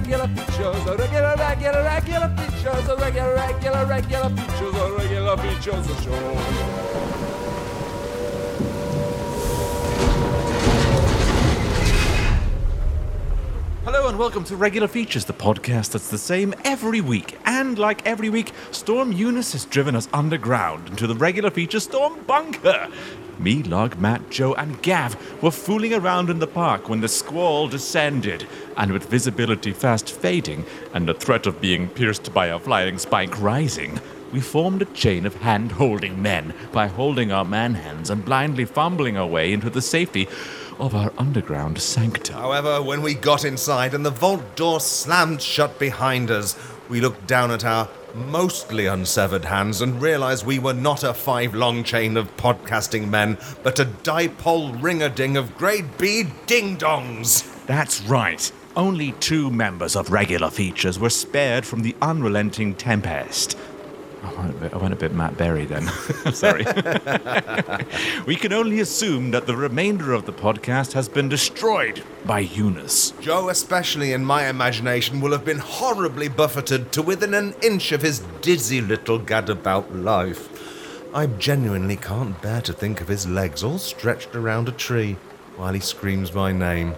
regular features, a regular, regular, regular features, a regular, regular, regular features, a regular features show. Hello and welcome to Regular Features, the podcast that's the same every week. And like every week, Storm Eunice has driven us underground into the Regular Features Storm Bunker. Me, Log, Matt, Joe, and Gav were fooling around in the park when the squall descended, and with visibility fast fading and the threat of being pierced by a flying spike rising, we formed a chain of hand holding men by holding our man hands and blindly fumbling our way into the safety of our underground sanctum. However, when we got inside and the vault door slammed shut behind us, we looked down at our mostly unsevered hands and realized we were not a five long chain of podcasting men, but a dipole ring a ding of grade B ding dongs. That's right. Only two members of regular features were spared from the unrelenting tempest. I went a bit, I went a bit Matt Berry then. Sorry. we can only assume that the remainder of the podcast has been destroyed by Eunice. Joe, especially in my imagination, will have been horribly buffeted to within an inch of his dizzy little gadabout life. I genuinely can't bear to think of his legs all stretched around a tree while he screams my name.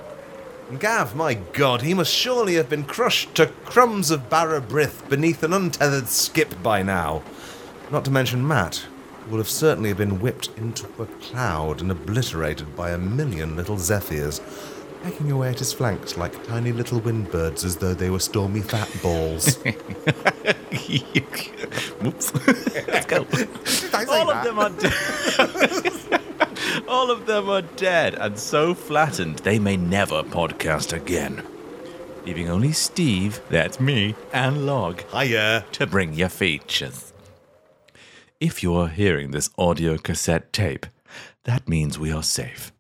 Gav, my god, he must surely have been crushed to crumbs of bara brith beneath an untethered skip by now. Not to mention Matt, who will have certainly been whipped into a cloud and obliterated by a million little zephyrs, pecking away at his flanks like tiny little windbirds as though they were stormy fat balls. Whoops. Let's go. All of them are dead. All of them are dead and so flattened they may never podcast again. Leaving only Steve, that's me, and Log Hiya. to bring your features. If you're hearing this audio cassette tape, that means we are safe.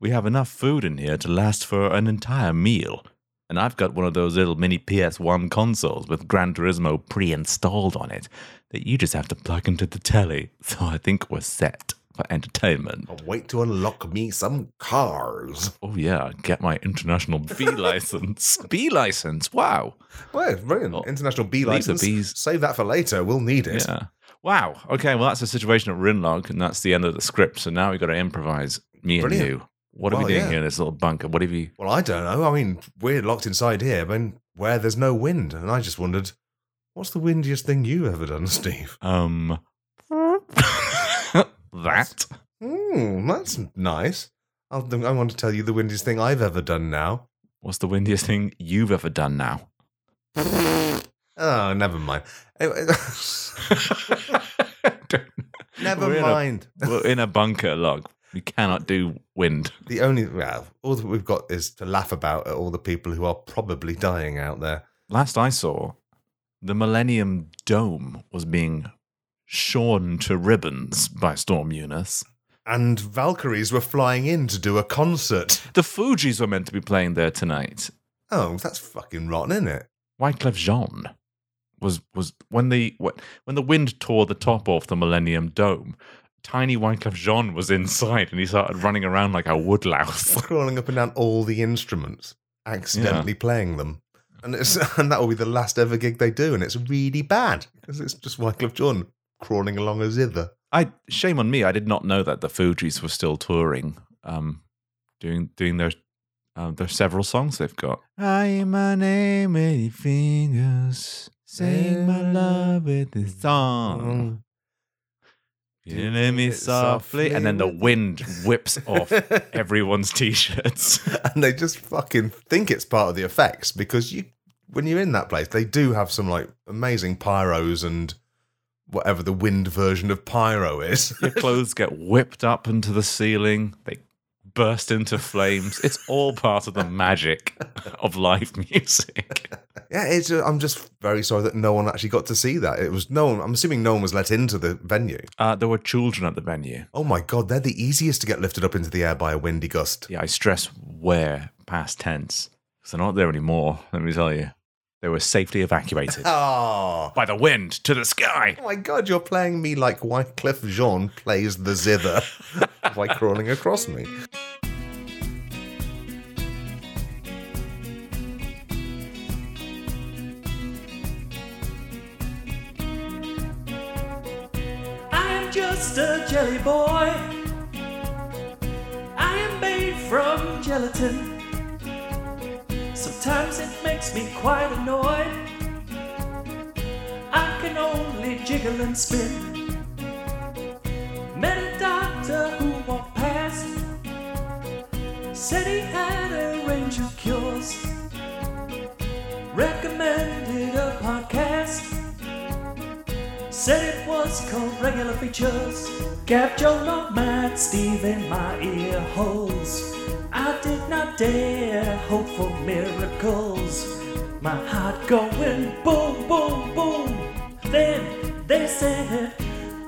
We have enough food in here to last for an entire meal. And I've got one of those little mini PS1 consoles with Gran Turismo pre installed on it that you just have to plug into the telly. So I think we're set for entertainment. I'll wait to unlock me some cars. Oh, yeah, get my international B license. B license, wow. Well, brilliant. International B license. bees. Save that for later. We'll need it. Yeah. Wow. Okay. Well, that's the situation at Rinlog, and that's the end of the script. So now we've got to improvise. Me Brilliant. and you. What are we doing yeah. here in this little bunker? What have you? Well, I don't know. I mean, we're locked inside here, but where there's no wind. And I just wondered, what's the windiest thing you've ever done, Steve? Um. That. Hmm, that's nice. I'll, I want to tell you the windiest thing I've ever done now. What's the windiest thing you've ever done now? Oh, never mind. Never We're in a- mind. We're in a bunker log. We cannot do wind. The only, well, all that we've got is to laugh about at all the people who are probably dying out there. Last I saw, the Millennium Dome was being shorn to ribbons by Storm Eunice. And Valkyries were flying in to do a concert. The Fugees were meant to be playing there tonight. Oh, that's fucking rotten, isn't it? Wyclef Jean was was when the when the wind tore the top off the Millennium Dome. Tiny Wyclef Jean was inside, and he started running around like a woodlouse. crawling up and down all the instruments, accidentally playing them. And it's and that will be the last ever gig they do, and it's really bad because it's just Wyclef Jean crawling along a zither. I shame on me. I did not know that the Fugees were still touring, um, doing doing their um, their several songs they've got. I my name with your fingers, sing my love with this song. You Killing me softly, and then the wind whips off everyone's t-shirts. and they just fucking think it's part of the effects because you, when you're in that place, they do have some like amazing pyros and whatever the wind version of pyro is. Your clothes get whipped up into the ceiling. They burst into flames. It's all part of the magic of live music. yeah, it's. Uh, I'm just very sorry that no one actually got to see that. It was no one. I'm assuming no one was let into the venue. Uh, there were children at the venue. Oh my god, they're the easiest to get lifted up into the air by a windy gust. Yeah, I stress where past tense. they're not there anymore, let me tell you. They were safely evacuated Oh. by the wind to the sky. Oh my god, you're playing me like Wyclef Jean plays the zither by crawling across me. I'm just a jelly boy. I am made from gelatin. Sometimes it makes me quite annoyed. I can only jiggle and spin. Met a doctor who walked past, said he had a range of cures. Recommended a podcast. Said it was called Regular Features. Gav Joe, Matt, Steve in my ear holes. I did not dare hope for miracles. My heart going boom, boom, boom. Then they said,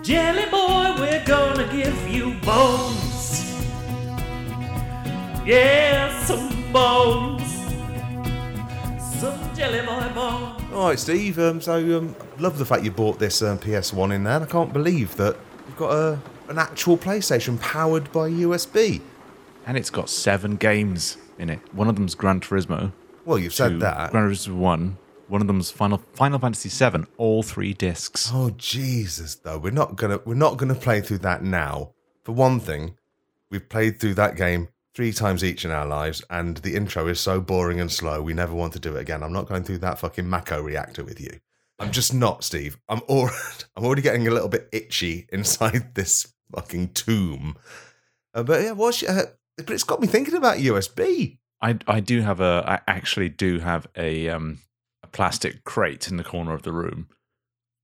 Jelly boy, we're gonna give you bones. Yeah, some bones. Some jelly boy bones. All right, Steve. Um, so, um, love the fact you bought this um, PS1 in there. I can't believe that you've got a an actual PlayStation powered by USB. And it's got seven games in it. One of them's Gran Turismo. Well, you've two, said that. Gran Turismo 1. One of them's Final Final Fantasy 7, all three discs. Oh Jesus! Though we're not gonna we're not gonna play through that now. For one thing, we've played through that game three times each in our lives, and the intro is so boring and slow. We never want to do it again. I'm not going through that fucking Mako reactor with you. I'm just not, Steve. I'm already I'm already getting a little bit itchy inside this fucking tomb. Uh, but yeah, what's uh, but it's got me thinking about USB. I I do have a I actually do have a um a plastic crate in the corner of the room.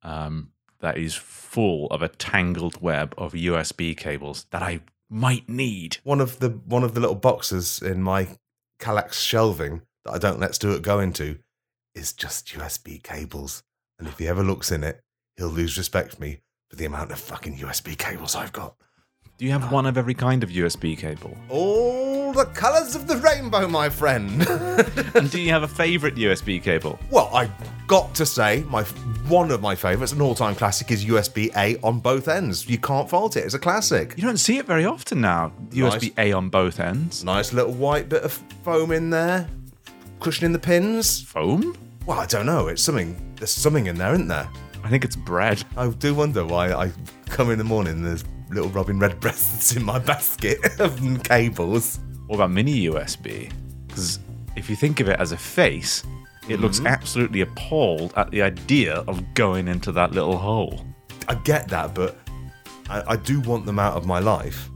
Um that is full of a tangled web of USB cables that I might need. One of the one of the little boxes in my Kallax shelving that I don't let Stuart go into is just USB cables. And if he ever looks in it, he'll lose respect for me for the amount of fucking USB cables I've got. Do you have ah. one of every kind of USB cable? All the colours of the rainbow, my friend. and do you have a favorite USB cable? well, I got to say, my one of my favourites, an all-time classic, is USB A on both ends. You can't fault it. It's a classic. You don't see it very often now. USB A on both ends. Nice little white bit of foam in there, cushioning the pins. Foam? Well, I don't know. It's something. There's something in there, isn't there? I think it's bread. I do wonder why I come in the morning and there's little Robin Redbreasts in my basket of cables. What about mini USB? Because if you think of it as a face, it mm-hmm. looks absolutely appalled at the idea of going into that little hole. I get that, but I, I do want them out of my life.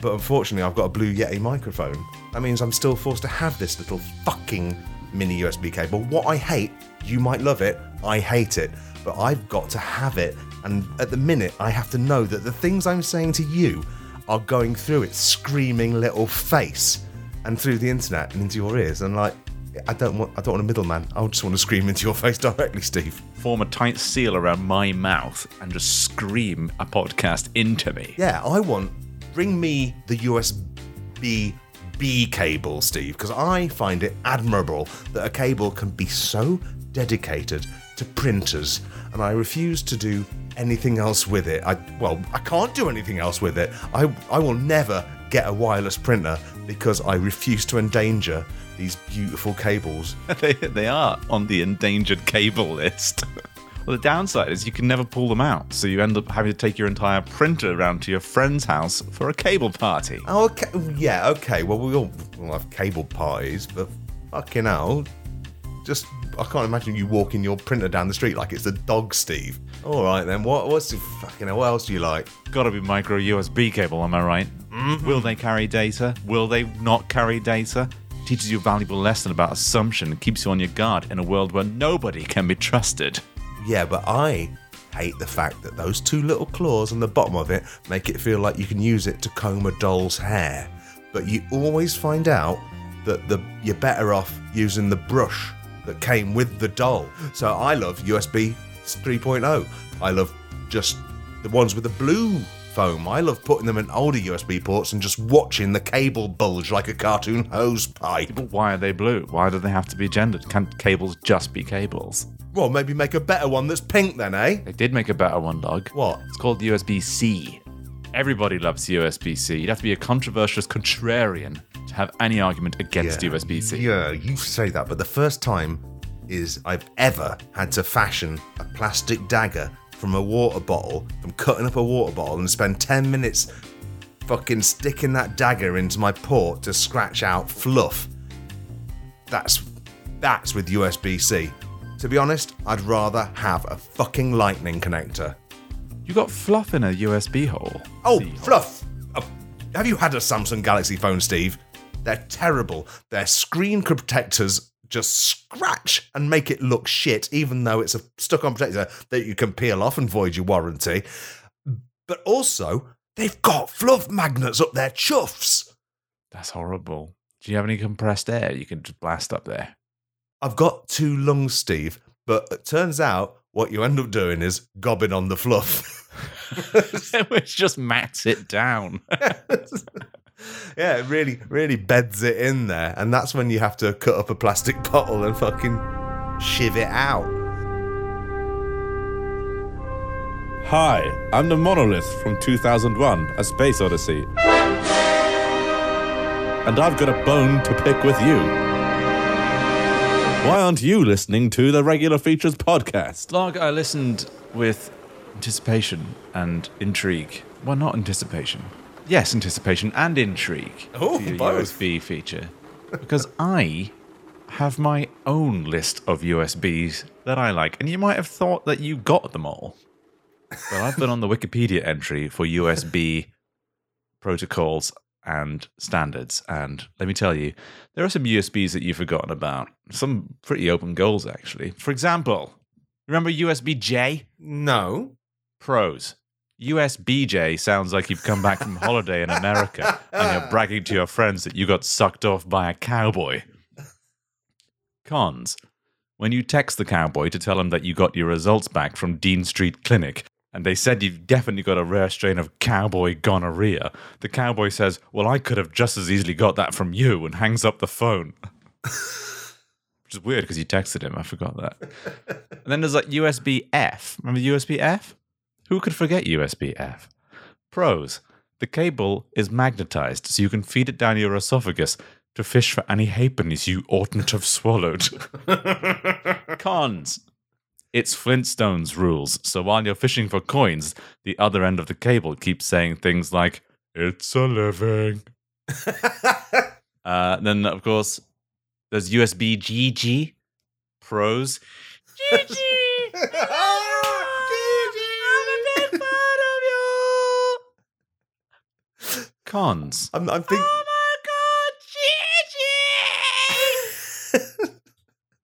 But unfortunately, I've got a Blue Yeti microphone. That means I'm still forced to have this little fucking mini USB cable. What I hate, you might love it, I hate it, but I've got to have it. And at the minute, I have to know that the things I'm saying to you are going through its screaming little face and through the internet and into your ears. And like, I don't want, I don't want a middleman. I just want to scream into your face directly, Steve. Form a tight seal around my mouth and just scream a podcast into me. Yeah, I want. Bring me the USB B cable, Steve, because I find it admirable that a cable can be so dedicated to printers, and I refuse to do anything else with it. I well, I can't do anything else with it. I I will never get a wireless printer because I refuse to endanger these beautiful cables. they, they are on the endangered cable list. well, the downside is you can never pull them out, so you end up having to take your entire printer around to your friend's house for a cable party. Oh, okay. Yeah, okay. Well, we all we'll have cable parties, but fucking hell. Just, I can't imagine you walking your printer down the street like it's a dog, Steve. All right, then. What, what's the fucking hell? What else do you like? Gotta be micro USB cable, am I right? Mm-hmm. Will they carry data? Will they not carry data? Teaches you a valuable lesson about assumption and keeps you on your guard in a world where nobody can be trusted. Yeah, but I hate the fact that those two little claws on the bottom of it make it feel like you can use it to comb a doll's hair. But you always find out that the you're better off using the brush that came with the doll. So I love USB 3.0. I love just the ones with the blue foam. I love putting them in older USB ports and just watching the cable bulge like a cartoon hose pipe. But why are they blue? Why do they have to be gendered? Can't cables just be cables? Well, maybe make a better one that's pink then, eh? They did make a better one, Log. What? It's called USB C. Everybody loves USB C. You'd have to be a controversial contrarian to have any argument against USB C. Yeah, you say that, but the first time is I've ever had to fashion a plastic dagger from a water bottle, from cutting up a water bottle, and spend 10 minutes fucking sticking that dagger into my port to scratch out fluff. That's that's with USB C. To be honest, I'd rather have a fucking lightning connector. You got fluff in a USB hole. Oh, C hole. fluff! Oh, have you had a Samsung Galaxy phone, Steve? They're terrible. Their screen protectors just scratch and make it look shit, even though it's a stuck on protector that you can peel off and void your warranty. But also, they've got fluff magnets up their chuffs. That's horrible. Do you have any compressed air you can just blast up there? I've got two lungs, Steve, but it turns out what you end up doing is gobbing on the fluff. Which just mats it down. yeah, it really, really beds it in there. And that's when you have to cut up a plastic bottle and fucking shiv it out. Hi, I'm the Monolith from 2001 A Space Odyssey. And I've got a bone to pick with you. Why aren't you listening to the Regular Features podcast? Log, I listened with anticipation and intrigue. Well, not anticipation. Yes, anticipation and intrigue. Oh, to your both. USB feature. Because I have my own list of USBs that I like. And you might have thought that you got them all. Well, I've been on the Wikipedia entry for USB protocols and standards. And let me tell you, there are some USBs that you've forgotten about. Some pretty open goals, actually. For example, remember USB J? No. Pros. USBJ sounds like you've come back from holiday in America and you're bragging to your friends that you got sucked off by a cowboy. Cons. When you text the cowboy to tell him that you got your results back from Dean Street Clinic and they said you've definitely got a rare strain of cowboy gonorrhea, the cowboy says, Well, I could have just as easily got that from you and hangs up the phone. Which is weird because you texted him. I forgot that. and then there's like USB F. Remember USB F? Who could forget USB F? Pros. The cable is magnetized so you can feed it down your esophagus to fish for any halfpennies you oughtn't have swallowed. Cons. It's Flintstones rules, so while you're fishing for coins, the other end of the cable keeps saying things like, It's a living. Uh, then, of course, there's USB GG. Pros. GG! Cons. I'm, I'm thinking.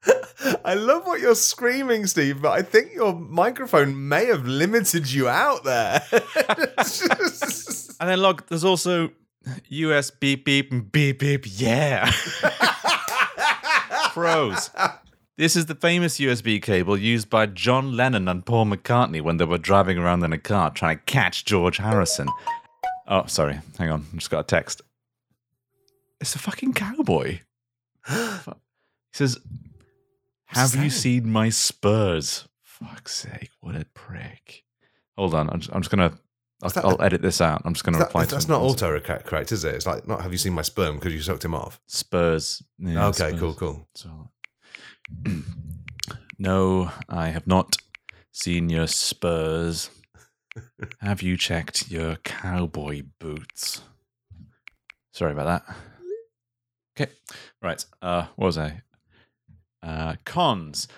I love what you're screaming, Steve, but I think your microphone may have limited you out there. And then, look, there's also US beep beep and beep beep, yeah. Pros. This is the famous USB cable used by John Lennon and Paul McCartney when they were driving around in a car trying to catch George Harrison. Oh, sorry. Hang on. I just got a text. It's a fucking cowboy. He says, Have you seen my spurs? Fuck's sake, what a prick. Hold on. I'm just, I'm just going to. I'll, that- I'll edit this out. I'm just going to That- reply to that's not autocorrect, is it? It's like, not have you seen my sperm because you sucked him off? Spurs. Yeah, okay, Spurs. cool, cool. So, no, I have not seen your spurs. Have you checked your cowboy boots? Sorry about that. Okay, right. Uh, what was I? Uh, cons.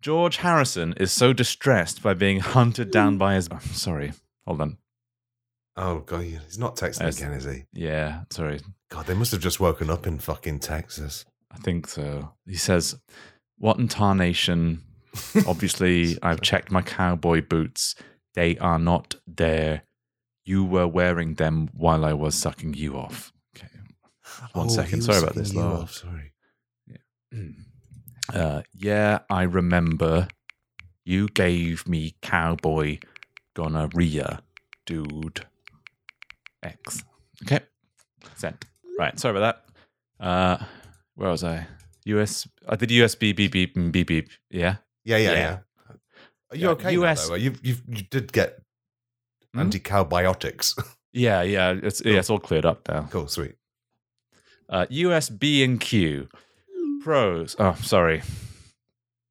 George Harrison is so distressed by being hunted down by his. Sorry, hold on. Oh, God, he's not texting again, is he? Yeah, sorry. God, they must have just woken up in fucking Texas. I think so. He says, What in tarnation? Obviously, I've checked my cowboy boots. They are not there. You were wearing them while I was sucking you off. Okay. One Oh, second. Sorry about this, sucking you Laura. off, Sorry. Uh, yeah, I remember. You gave me cowboy gonorrhea, dude. X. Okay. Sent. Right. Sorry about that. Uh, where was I? US. I did USB beep beep beep beep. Yeah. Yeah, yeah, Yeah. Are you Yeah, okay? now, US though? You you you did get Hmm? anti-cowbiotics. Yeah. Yeah. It's yeah, it's all cleared up now. cool, sweet. Uh, USB and Q. Pros. Oh, sorry.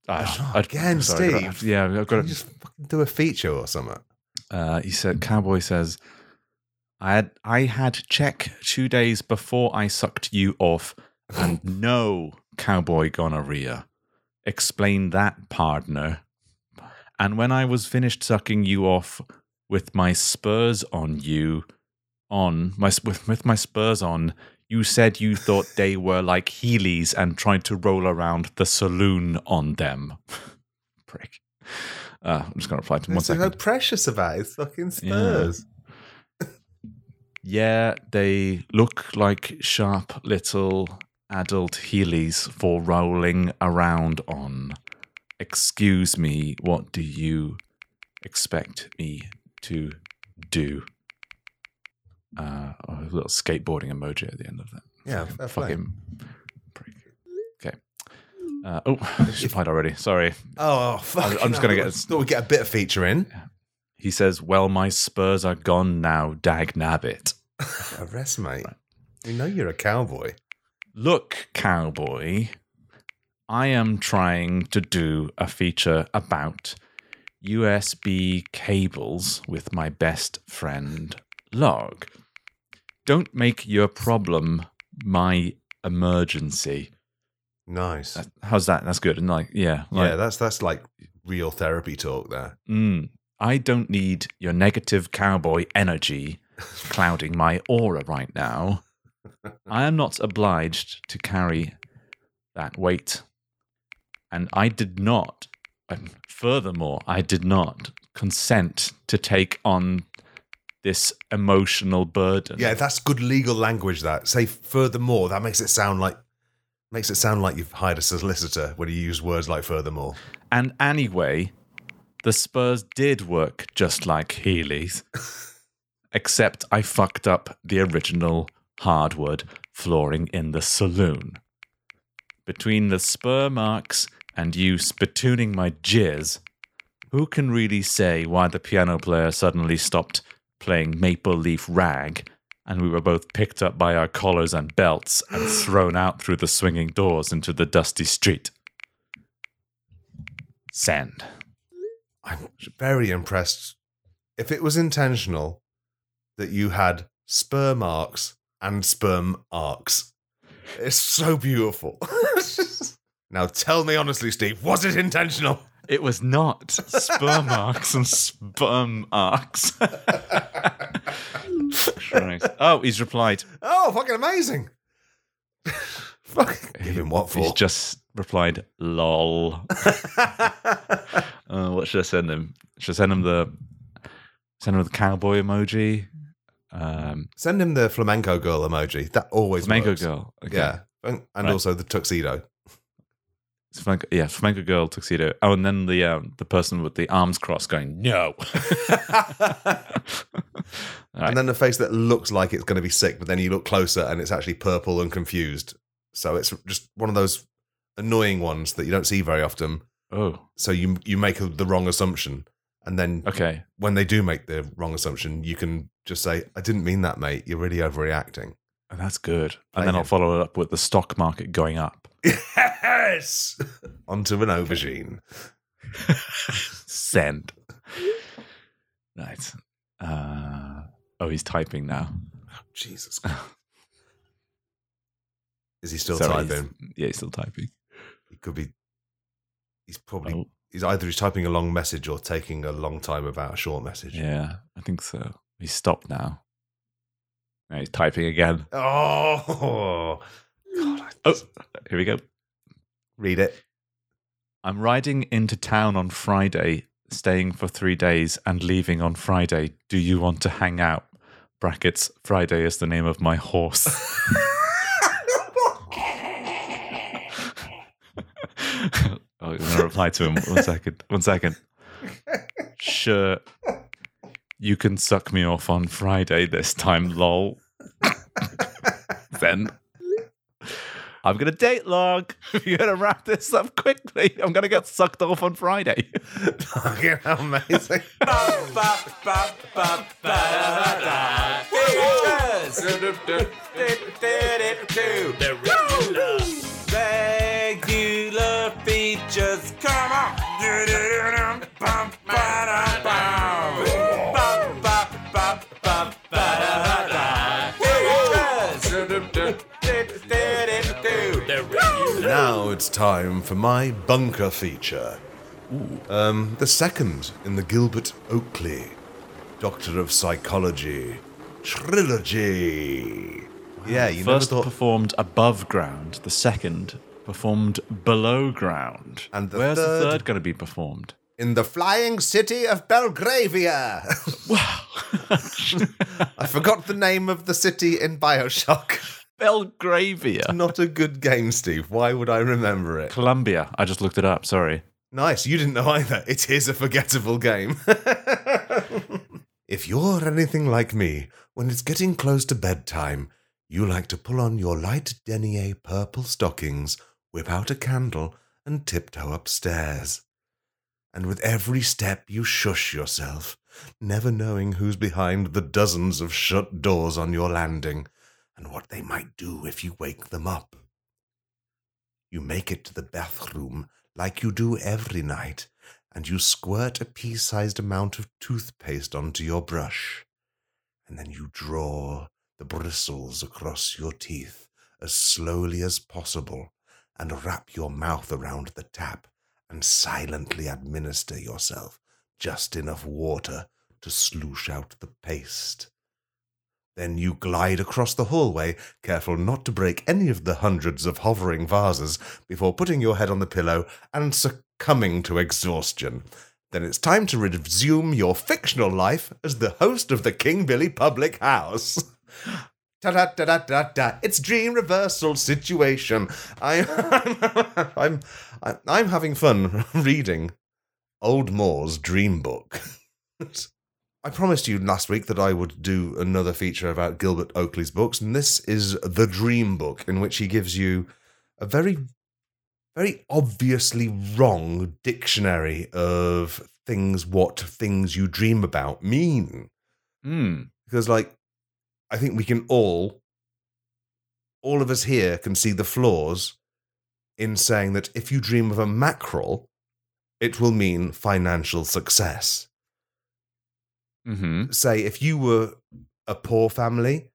Ah, again, I'm sorry, Steve. got- yeah, I've got to just fucking do a feature or something? Uh, he said, Cowboy says, I had I had check two days before I sucked you off, and no cowboy gonorrhea. Explain that, partner. And when I was finished sucking you off with my spurs on you, on my with, with my spurs on, you said you thought they were like Heelys and tried to roll around the saloon on them. Prick. Uh, I'm just gonna reply to him one What's so precious about his fucking Spurs? Yeah, they look like sharp little adult Heelys for rolling around on. Excuse me, what do you expect me to do? Uh, oh, a little skateboarding emoji at the end of that. Yeah, fair Fuck him. Prick. Okay. Uh, oh, she replied already. Sorry. Oh, fuck. I'm just gonna get- Thought we'd get a bit of feature in. He says, Well, my spurs are gone now, dag nabbit. Arrest, mate. We know you're a cowboy. Look, cowboy, I am trying to do a feature about USB cables with my best friend Log. Don't make your problem my emergency. Nice. How's that? That's good. And like, yeah, yeah, that's that's like real therapy talk there. mm, I don't need your negative cowboy energy clouding my aura right now. I am not obliged to carry that weight. And I did not, furthermore, I did not consent to take on this emotional burden. Yeah, that's good legal language. That say furthermore. That makes it sound like makes it sound like you've hired a solicitor when you use words like furthermore. And anyway, the Spurs did work just like Heelys, except I fucked up the original hardwood flooring in the saloon. Between the spur marks and you spitooning my jizz, who can really say why the piano player suddenly stopped playing Maple Leaf Rag and we were both picked up by our collars and belts and thrown out through the swinging doors into the dusty street? Send. I'm very impressed. If it was intentional that you had spur marks and sperm arcs, it's so beautiful. now tell me honestly, Steve, was it intentional? It was not sperm marks and sperm arcs. Oh, he's replied. Oh, fucking amazing! Fucking give him what He's just replied, lol. Uh, what should I send him? Should I send him the send him the cowboy emoji? Um, Send him the flamenco girl emoji. That always flamenco works. girl. Okay. Yeah, and, and Right. also the tuxedo. It's flamenco, yeah, flamenco girl tuxedo. Oh, and then the um, the person with the arms crossed going, no. All right. And then the face that looks like it's going to be sick, but then you look closer and it's actually purple and confused. So it's just one of those annoying ones that you don't see very often. oh, So you you make the wrong assumption, and then okay. when they do make the wrong assumption, you can just say, "I didn't mean that, mate. You're really overreacting." And that's good. Play And then I'll follow it up with the stock market going up. Yes, onto an aubergine. Send. Right. Uh, oh, he's typing now. Oh, Jesus. Is he still Sorry, typing? he's- Yeah, he's still typing. He could be. He's probably. Oh, He's either he's typing a long message or taking a long time about a short message. yeah, I think so. He's stopped now. Now he's typing again. Oh, Oh, here we go. read it. I'm riding into town on Friday, staying for three days, and leaving on Friday. Do you want to hang out? Brackets, Friday is the name of my horse. oh, I'm going to reply to him. One second. One second. Sure. You can suck me off on Friday this time, lol. then. I'm going to date log. We're going to wrap this up quickly. I'm going to get sucked off on Friday. Fucking amazing. Regular features come on. Now it's time for my bunker feature. Um, the second in the Gilbert Oakley Doctor of Psychology trilogy. Yeah, you First thought. performed above ground, the second performed below ground. And the Where's third- the third going to be performed? in the flying city of Belgravia. Wow. I forgot the name of the city in Bioshock. Belgravia. It's not a good game, Steve. Why would I remember it? Columbia. I just looked it up. Sorry. Nice, you didn't know either. It is a forgettable game. if you're anything like me, when it's getting close to bedtime, you like to pull on your light denier purple stockings, whip out a candle, and tiptoe upstairs. And with every step, you shush yourself, never knowing who's behind the dozens of shut doors on your landing, and what they might do if you wake them up. You make it to the bathroom like you do every night, and you squirt a pea sized amount of toothpaste onto your brush. And then you draw the bristles across your teeth as slowly as possible and wrap your mouth around the tap and silently administer yourself just enough water to sloosh out the paste. Then you glide across the hallway, careful not to break any of the hundreds of hovering vases before putting your head on the pillow and succumbing to exhaustion. Then it's time to resume your fictional life as the host of the King Billy Public House. Ta da da da da da! It's dream reversal situation. I'm, I'm, I'm, I'm having fun reading Old Moore's Dream Book. I promised you last week that I would do another feature about Gilbert Oakley's books, and this is The Dream Book, in which he gives you a very, very obviously wrong dictionary of things, what things you dream about mean. Hmm. Because, like, I think we can all, all of us here can see the flaws in saying that if you dream of a mackerel, it will mean financial success hmm say if you were a poor family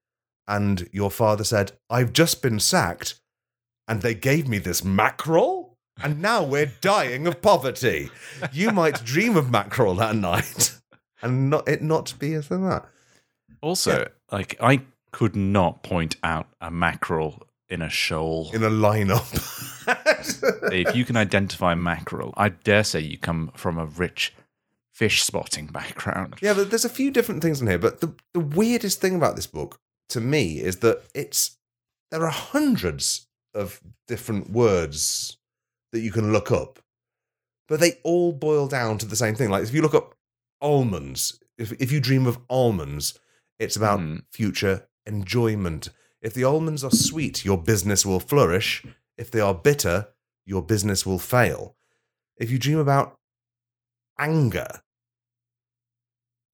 and your father said, I've just been sacked and they gave me this mackerel and now we're dying of poverty. You might dream of mackerel that night and not it not be as than that. Also, like, I could not point out a mackerel in a shoal. In a lineup. if you can identify mackerel, I dare say you come from a rich fish spotting background. yeah, but there's a few different things in here. But the, the weirdest thing about this book to me is that it's there are hundreds of different words that you can look up, but they all boil down to the same thing. Like if you look up almonds, if if you dream of almonds, it's about Hmm. future enjoyment. If the almonds are sweet, your business will flourish. If they are bitter, your business will fail. If you dream about anger,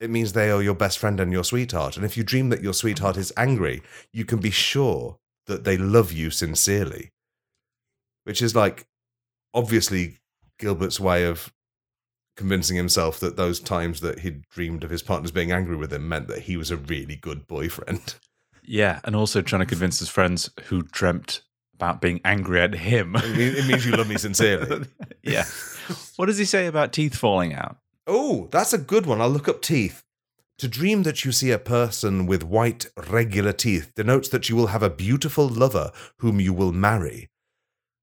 it means they are your best friend and your sweetheart. And if you dream that your sweetheart is angry, you can be sure that they love you sincerely. Which is like, obviously, Gilbert's way of convincing himself that those times that he'd dreamed of his partners being angry with him meant that he was a really good boyfriend. Yeah, and also trying to convince his friends who dreamt about being angry at him. It mean- it means you love me sincerely. yeah. What does he say about teeth falling out? Oh, that's a good one. I'll look up teeth. To dream that you see a person with white, regular teeth denotes that you will have a beautiful lover whom you will marry.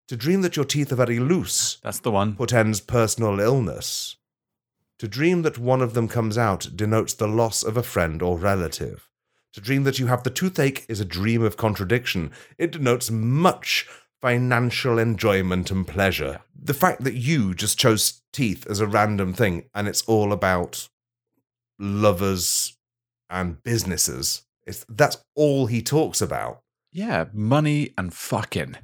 To dream that your teeth are very loose That's the one. portends personal illness. To dream that one of them comes out denotes the loss of a friend or relative. To dream that you have the toothache is a dream of contradiction. It denotes much financial enjoyment and pleasure. The fact that you just chose teeth as a random thing and it's all about lovers and businesses. It's, that's all he talks about. Yeah, money and fucking.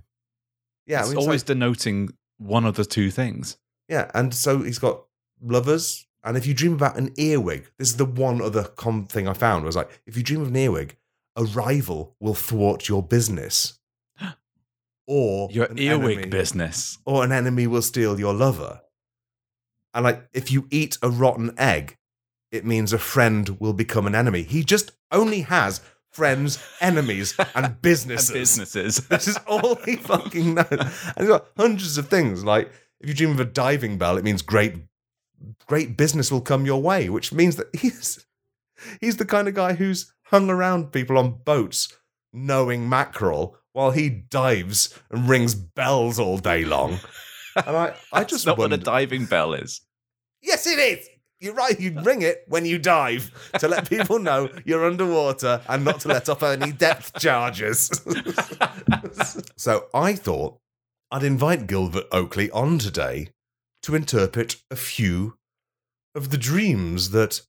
Yeah, I it's mean, it's always like- denoting one of the two things. Yeah, and so he's got lovers, and if you dream about an earwig, this is the one other com thing I found was like, if you dream of an earwig, a rival will thwart your business. Or Your an earwig enemy- business. or an enemy will steal your lover. And like, if you eat a rotten egg, it means a friend will become an enemy. He just only has friends, enemies, and businesses. And businesses. This is all he fucking knows. And he's got hundreds of things. Like, if you dream of a diving bell, it means great, great business will come your way, which means that he's he's the kind of guy who's hung around people on boats knowing mackerel while he dives and rings bells all day long. And I, I just not wonder, what a diving bell is. yes, it is. You're right. You ring it when you dive to let people know you're underwater and not to let off any depth charges. so I thought I'd invite Gilbert Oakley on today to interpret a few of the dreams that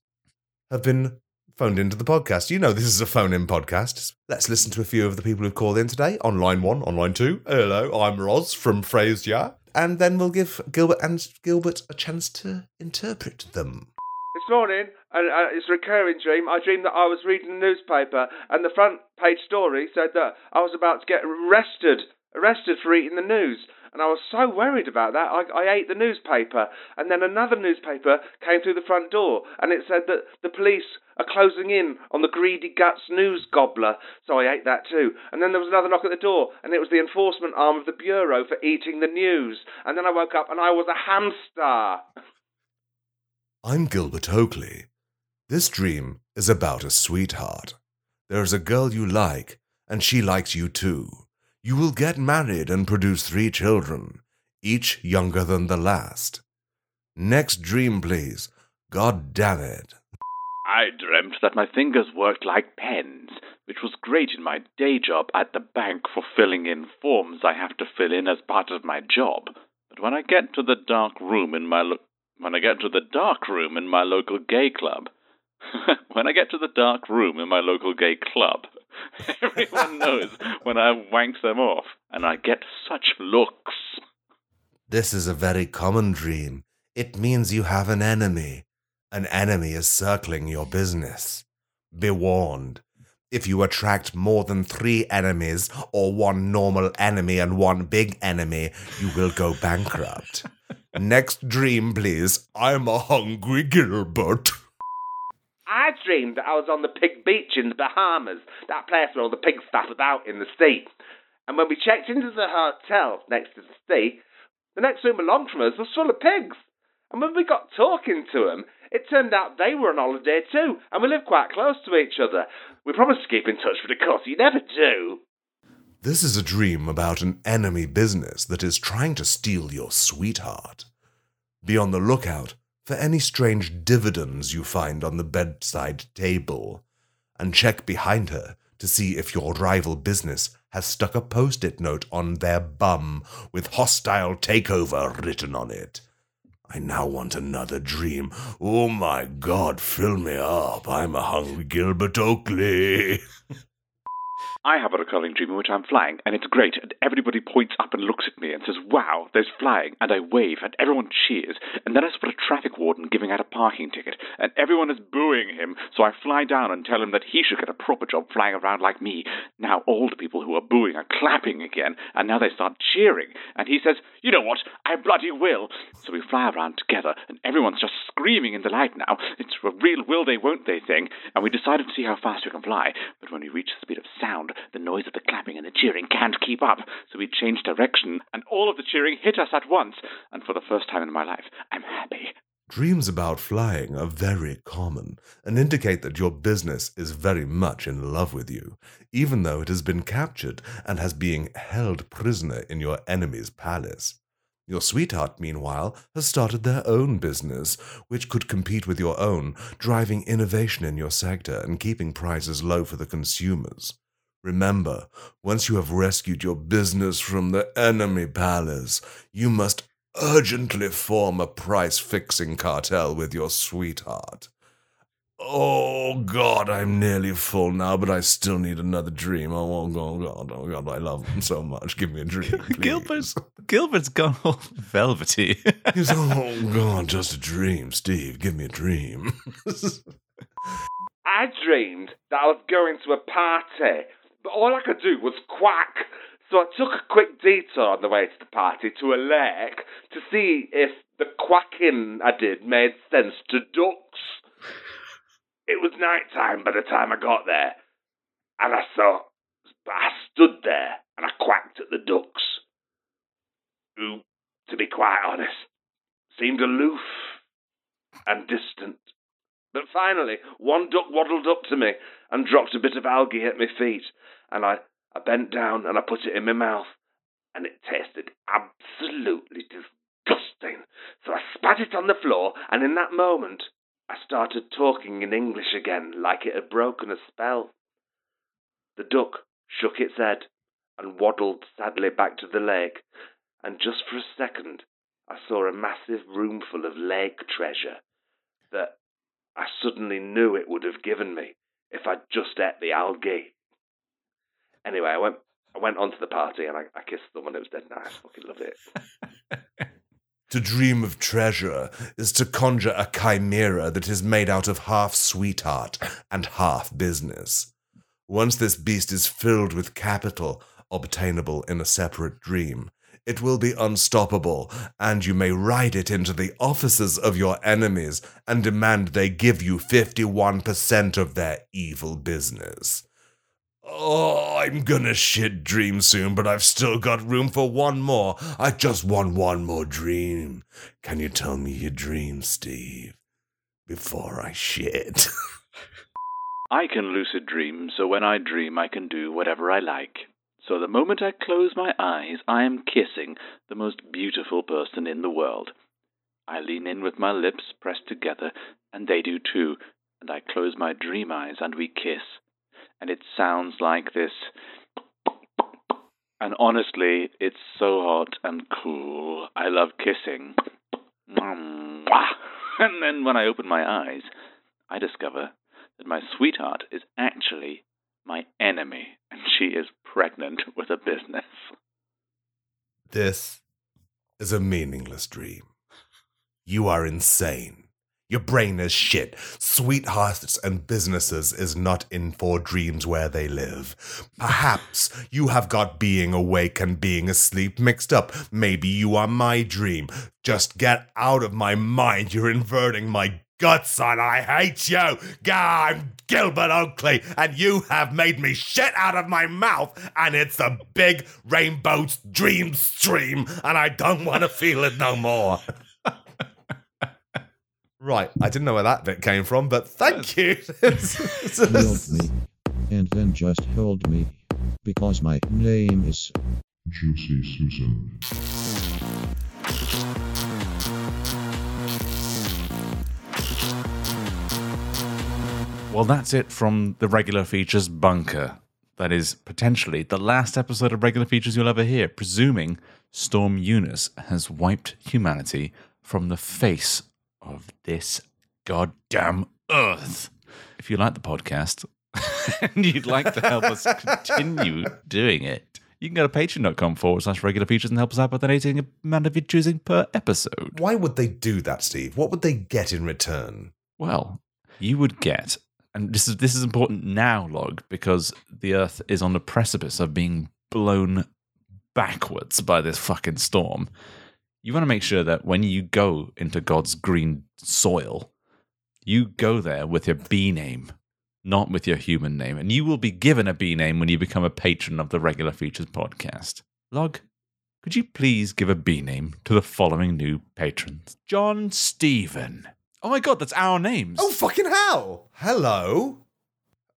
have been phoned into the podcast. You know, this is a phone in podcast. Let's listen to a few of the people who've called in today on line one, on line two. Hello, I'm Roz from Frasier. And then we'll give Gilbert and Gilbert a chance to interpret them. This morning, and uh, it's a recurring dream. I dreamed that I was reading the newspaper, and the front page story said that I was about to get arrested, arrested for eating the news. And I was so worried about that, I, I ate the newspaper. And then another newspaper came through the front door, and it said that the police are closing in on the greedy guts news gobbler. So I ate that too. And then there was another knock at the door, and it was the enforcement arm of the bureau for eating the news. And then I woke up, and I was a hamster. I'm Gilbert Oakley. This dream is about a sweetheart. There is a girl you like, and she likes you too. You will get married and produce three children, each younger than the last. Next dream, please. God damn it. I dreamt that my fingers worked like pens, which was great in my day job at the bank for filling in forms I have to fill in as part of my job. But when I get to the dark room in my lo- when I get to the dark room in my local gay club, when I get to the dark room in my local gay club, everyone knows when I wank them off, and I get such looks. This is a very common dream. It means you have an enemy. An enemy is circling your business. Be warned. If you attract more than three enemies, or one normal enemy and one big enemy, you will go bankrupt. Next dream, please. I'm a hungry Gilbert. I dreamed that I was on the pig beach in the Bahamas, that place where all the pigs flap about in the sea. And when we checked into the hotel next to the sea, the next room along from us was full of pigs. And when we got talking to them, it turned out they were on holiday too, and we lived quite close to each other. We promised to keep in touch, but of course you never do. This is a dream about an enemy business that is trying to steal your sweetheart. Be on the lookout for any strange dividends you find on the bedside table, and check behind her to see if your rival business has stuck a post it note on their bum with hostile takeover written on it. I now want another dream. Oh my god, fill me up. I'm a hungry Gilbert Oakley. I have a recurring dream in which I'm flying, and it's great, and everybody points up and looks at me and says, Wow, there's flying, and I wave, and everyone cheers, and then I spot a traffic warden giving out a parking ticket, and everyone is booing him, so I fly down and tell him that he should get a proper job flying around like me. Now all the people who are booing are clapping again, and now they start cheering, and he says, You know what, I bloody will. So we fly around together, and everyone's just screaming in delight now. It's a real will they, won't they thing, and we decided to see how fast we can fly, but when we reach the speed of sound, the noise of the clapping and the cheering can't keep up, so we change direction, and all of the cheering hit us at once, and for the first time in my life, I'm happy. Dreams about flying are very common and indicate that your business is very much in love with you, even though it has been captured and has been held prisoner in your enemy's palace. Your sweetheart, meanwhile, has started their own business, which could compete with your own, driving innovation in your sector and keeping prices low for the consumers. Remember, once you have rescued your business from the enemy palace, you must urgently form a price fixing cartel with your sweetheart. Oh God, I'm nearly full now, but I still need another dream. Oh, oh God, oh God, oh God, I love him so much. Give me a dream, please. Gilbert's Gilbert's gone all velvety. He's, oh God, just a dream, Steve. Give me a dream. I dreamed that I was going to a party, but all I could do was quack. So I took a quick detour on the way to the party to a lake to see if the quacking I did made sense to ducks. It was night time by the time I got there, and I saw, I stood there and I quacked at the ducks, who, to be quite honest, seemed aloof and distant. But finally, one duck waddled up to me and dropped a bit of algae at my feet, and I, I bent down and I put it in my mouth, and it tasted absolutely disgusting. So I spat it on the floor, and in that moment, I started talking in English again, like it had broken a spell. The duck shook its head and waddled sadly back to the lake, and just for a second, I saw a massive roomful of lake treasure that I suddenly knew it would have given me if I'd just ate the algae. Anyway, I went I went on to the party and I, I kissed and it was dead nice. I fucking loved it. To dream of treasure is to conjure a chimera that is made out of half sweetheart and half business. Once this beast is filled with capital, obtainable in a separate dream, it will be unstoppable, and you may ride it into the offices of your enemies and demand they give you 51% of their evil business. Oh, I'm gonna shit dream soon, but I've still got room for one more. I just want one more dream. Can you tell me your dream, Steve? Before I shit. I can lucid dream, so when I dream, I can do whatever I like. So the moment I close my eyes, I am kissing the most beautiful person in the world. I lean in with my lips pressed together, and they do too, and I close my dream eyes and we kiss. And it sounds like this. And honestly, it's so hot and cool. I love kissing. And then when I open my eyes, I discover that my sweetheart is actually my enemy, and she is pregnant with a business. this is a meaningless dream. You are insane. Your brain is shit. Sweethearts and businesses is not in for dreams where they live. Perhaps you have got being awake and being asleep mixed up. Maybe you are my dream. Just get out of my mind. You're inverting my guts, son. I hate you. God, I'm Gilbert Oakley, and you have made me shit out of my mouth, and it's a big rainbow dream stream, and I don't want to feel it no more. Right, I didn't know where that bit came from, but thank you. Milk me. And then just hold me. Because my name is. Juicy Susan. Well, that's it from the regular features bunker. That is potentially the last episode of regular features you'll ever hear, presuming Storm Eunice has wiped humanity from the face of this goddamn earth. If you like the podcast and you'd like to help us continue doing it, you can go to patreon.com forward slash regular features and help us out by donating a amount of your choosing per episode. Why would they do that, Steve? What would they get in return? Well, you would get, and this is this is important now, log, because the Earth is on the precipice of being blown backwards by this fucking storm. You want to make sure that when you go into God's green soil, you go there with your B name, not with your human name, and you will be given a B name when you become a patron of the Regular Features podcast. Log, could you please give a B name to the following new patrons? John Stephen. Oh my god, that's our names. Oh, fucking hell! Hello?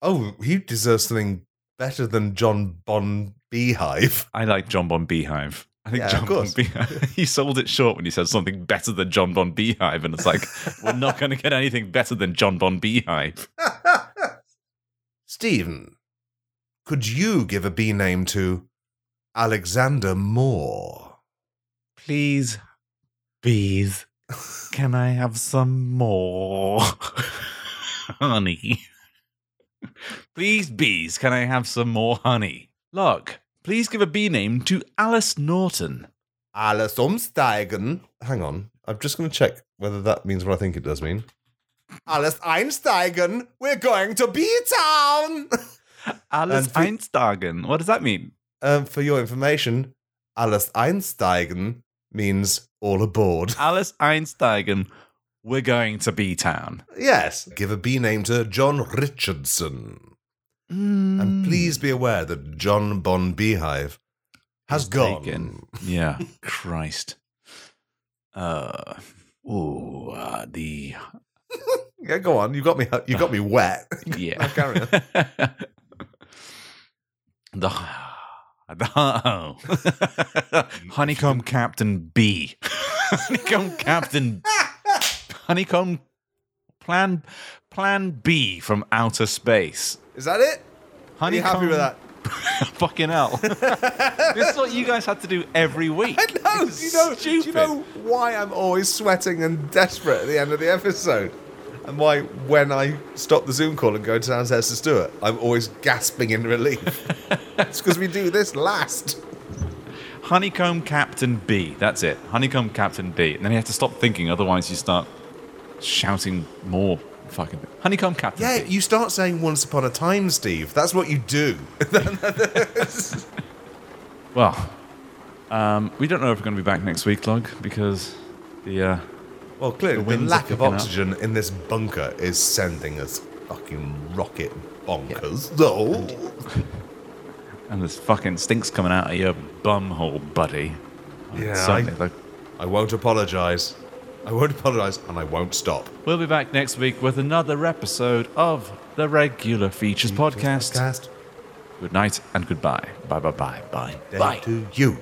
Oh, he deserves something better than John Bon Beehive. I like John Bon Beehive. I think Yeah, John Bon. Beehive. he sold it short when he said something better than John Bon Beehive, and it's like we're not going to get anything better than John Bon Beehive. Stephen, could you give a B name to Alexander Moore? Please, bees, can I have some more honey? Please, bees, can I have some more honey? Look, please give a bee name to Alice Norton. Alice Umsteigen. Hang on, I'm just going to check whether that means what I think it does mean. Alice Einsteigen, we're going to B Town! Alice And fe- Einsteigen. What does that mean? Um, for your information, alles einsteigen means all aboard. Alice Einsteigen, we're going to B Town. Yes, give a B name to John Richardson. Mm. And please be aware that John Bon Beehive has gone. Taken. Yeah, Christ. Uh, ooh, uh, the Yeah, go on. You got me. You got me wet. yeah. Carry on. the the honeycomb Captain B, honeycomb Captain, honeycomb Plan Plan B from outer space. Is that it? Are you happy with that? Fucking hell! this is what you guys had to do every week. I know. Do you know, do you know why I'm always sweating and desperate at the end of the episode? And why, when I stop the Zoom call and go to downstairs to Stuart, I'm always gasping in relief? it's because we do this last. Honeycomb Captain B. That's it. Honeycomb Captain B. And then you have to stop thinking, otherwise you start shouting more fucking. Honeycomb Captain Yeah, you start saying once upon a time, Steve. That's what you do. Well, um, we don't know if we're going to be back next week, Log, because the uh, Well, clearly, The the, lack of picking up. oxygen in this bunker is sending us fucking rocket bonkers. Though. and there's fucking stinks coming out of your bumhole, buddy. Yeah, I- I won't apologise. I won't apologise, and I won't stop. we'll be back next week with another episode of the regular features podcast. Podcast. Good night and goodbye. Bye bye bye bye. Day Bye. to you.